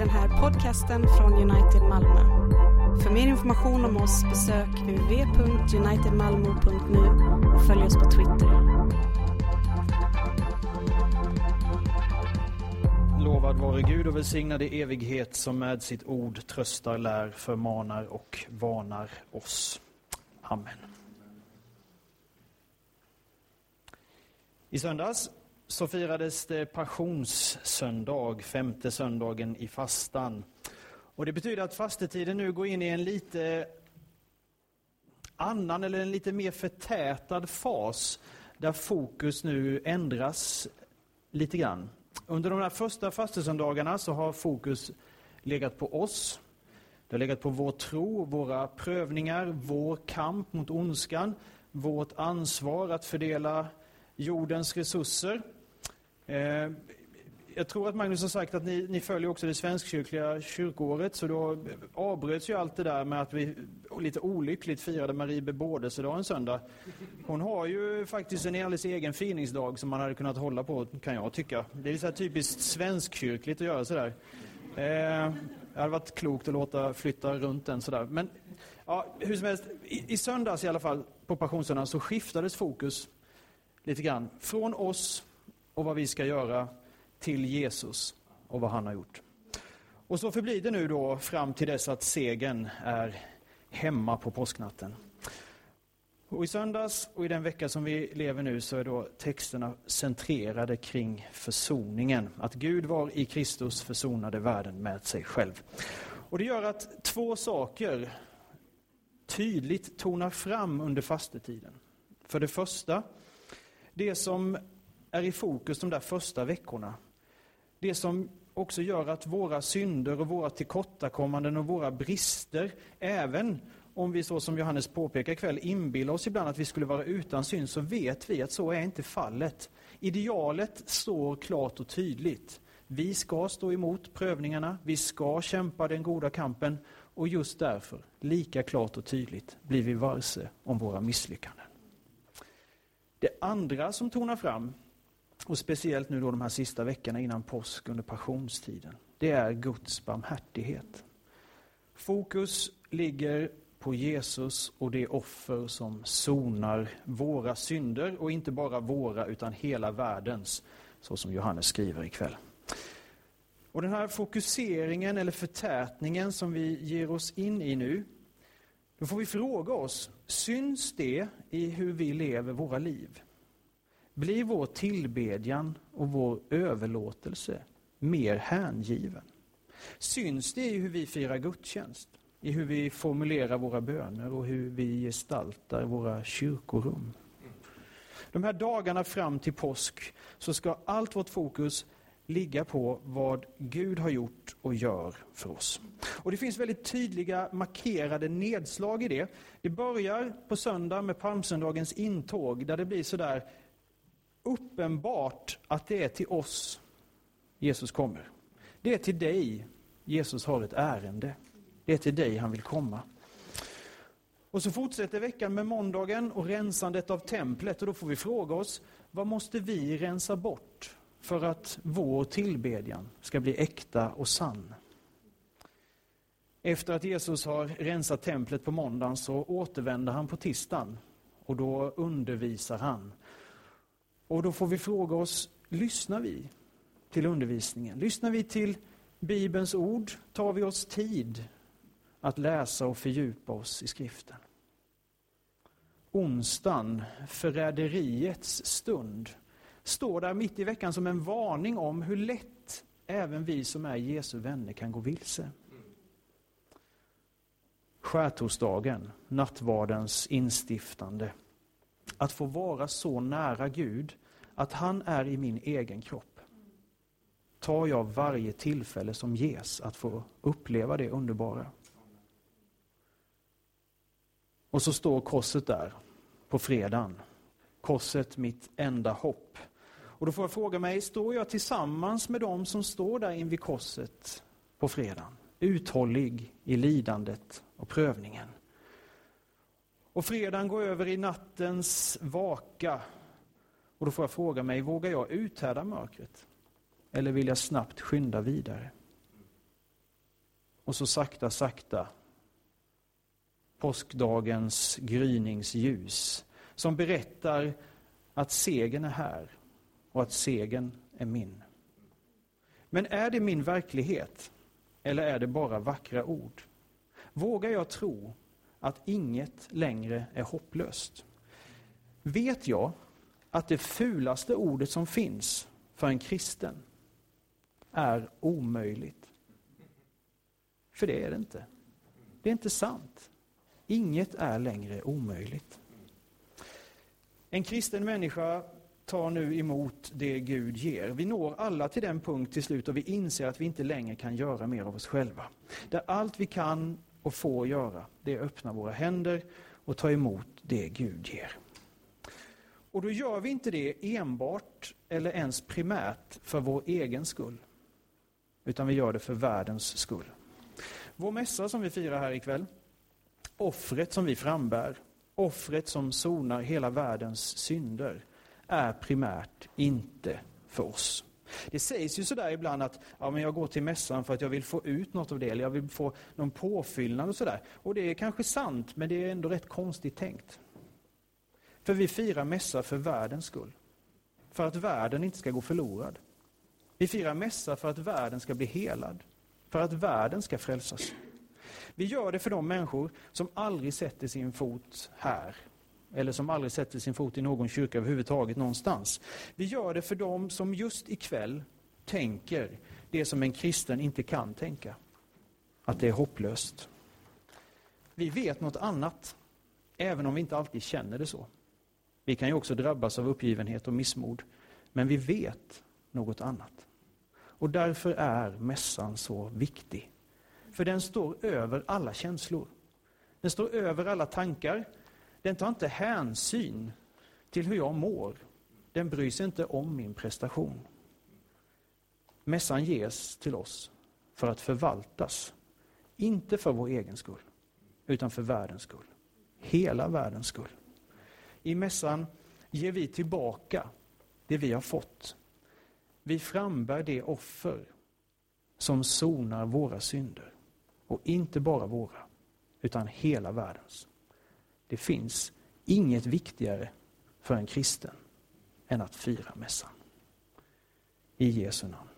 den här podcasten från United Malmö. För mer information om oss besök www.unitedmalmo.nu och följ oss på Twitter. Lovad vare Gud och välsignad i evighet som med sitt ord tröstar, lär, förmanar och varnar oss. Amen. I söndags så firades det passionssöndag, femte söndagen i fastan. Och det betyder att fastetiden nu går in i en lite annan eller en lite mer förtätad fas där fokus nu ändras lite grann. Under de här första fastesöndagarna så har fokus legat på oss. Det har legat på vår tro, våra prövningar, vår kamp mot ondskan, vårt ansvar att fördela jordens resurser. Eh, jag tror att Magnus har sagt att ni, ni följer också det svenskkyrkliga kyrkåret, så då avbröts ju allt det där med att vi lite olyckligt firade Marie bebådelsedag en söndag. Hon har ju faktiskt en alldeles egen finingsdag som man hade kunnat hålla på, kan jag tycka. Det är så här typiskt svenskkyrkligt att göra sådär. Eh, det hade varit klokt att låta flytta runt den sådär. Men ja, hur som helst, i, i söndags i alla fall, på passionssöndagen, så skiftades fokus lite grann från oss och vad vi ska göra till Jesus och vad han har gjort. Och så förblir det nu då fram till dess att segern är hemma på påsknatten. Och I söndags och i den vecka som vi lever nu så är då texterna centrerade kring försoningen. Att Gud var i Kristus försonade världen med sig själv. Och Det gör att två saker tydligt tonar fram under fastetiden. För det första, det som är i fokus de där första veckorna. Det som också gör att våra synder och våra tillkortakommanden och våra brister, även om vi så som Johannes påpekar ikväll inbillar oss ibland att vi skulle vara utan synd, så vet vi att så är inte fallet. Idealet står klart och tydligt. Vi ska stå emot prövningarna, vi ska kämpa den goda kampen och just därför, lika klart och tydligt, blir vi varse om våra misslyckanden. Det andra som tonar fram, och speciellt nu då de här sista veckorna innan påsk under passionstiden, det är Guds barmhärtighet. Fokus ligger på Jesus och det offer som sonar våra synder och inte bara våra utan hela världens, så som Johannes skriver ikväll. Och den här fokuseringen eller förtätningen som vi ger oss in i nu, då får vi fråga oss, syns det i hur vi lever våra liv? Blir vår tillbedjan och vår överlåtelse mer hängiven? Syns det i hur vi firar gudstjänst? I hur vi formulerar våra böner och hur vi gestaltar våra kyrkorum? De här dagarna fram till påsk så ska allt vårt fokus ligga på vad Gud har gjort och gör för oss. Och Det finns väldigt tydliga markerade nedslag i det. Det börjar på söndag med palmsöndagens intåg där det blir sådär uppenbart att det är till oss Jesus kommer. Det är till dig Jesus har ett ärende. Det är till dig han vill komma. Och så fortsätter veckan med måndagen och rensandet av templet och då får vi fråga oss, vad måste vi rensa bort för att vår tillbedjan ska bli äkta och sann? Efter att Jesus har rensat templet på måndagen så återvänder han på tisdagen och då undervisar han. Och då får vi fråga oss, lyssnar vi till undervisningen? Lyssnar vi till Bibelns ord? Tar vi oss tid att läsa och fördjupa oss i skriften? Onsdagen, förräderiets stund, står där mitt i veckan som en varning om hur lätt även vi som är Jesu vänner kan gå vilse. Skärtorsdagen, nattvardens instiftande. Att få vara så nära Gud att han är i min egen kropp. Tar jag varje tillfälle som ges att få uppleva det underbara. Och så står korset där på fredagen. Korset mitt enda hopp. Och då får jag fråga mig, står jag tillsammans med dem som står där invid korset på fredagen? Uthållig i lidandet och prövningen. Och fredagen går över i nattens vaka. Och då får jag fråga mig, vågar jag uthärda mörkret? Eller vill jag snabbt skynda vidare? Och så sakta, sakta påskdagens gryningsljus som berättar att segern är här och att segern är min. Men är det min verklighet eller är det bara vackra ord? Vågar jag tro att inget längre är hopplöst? Vet jag att det fulaste ordet som finns för en kristen är omöjligt? För det är det inte. Det är inte sant. Inget är längre omöjligt. En kristen människa tar nu emot det Gud ger. Vi når alla till den punkt till slut då vi inser att vi inte längre kan göra mer av oss själva. Där allt vi kan och får göra, det är öppna våra händer och ta emot det Gud ger. Och då gör vi inte det enbart eller ens primärt för vår egen skull. Utan vi gör det för världens skull. Vår mässa som vi firar här ikväll, offret som vi frambär, offret som sonar hela världens synder, är primärt inte för oss. Det sägs ju sådär ibland att ja, men jag går till mässan för att jag vill få ut något av det, eller jag vill få någon påfyllnad och sådär. Och det är kanske sant, men det är ändå rätt konstigt tänkt. För vi firar mässa för världens skull. För att världen inte ska gå förlorad. Vi firar mässa för att världen ska bli helad. För att världen ska frälsas. Vi gör det för de människor som aldrig sätter sin fot här. Eller som aldrig sätter sin fot i någon kyrka överhuvudtaget någonstans. Vi gör det för dem som just ikväll tänker det som en kristen inte kan tänka. Att det är hopplöst. Vi vet något annat, även om vi inte alltid känner det så. Vi kan ju också drabbas av uppgivenhet och missmod. Men vi vet något annat. Och därför är mässan så viktig. För den står över alla känslor. Den står över alla tankar. Den tar inte hänsyn till hur jag mår. Den bryr sig inte om min prestation. Mässan ges till oss för att förvaltas. Inte för vår egen skull, utan för världens skull. Hela världens skull. I mässan ger vi tillbaka det vi har fått. Vi frambär det offer som sonar våra synder. Och inte bara våra, utan hela världens. Det finns inget viktigare för en kristen än att fira mässan. I Jesu namn.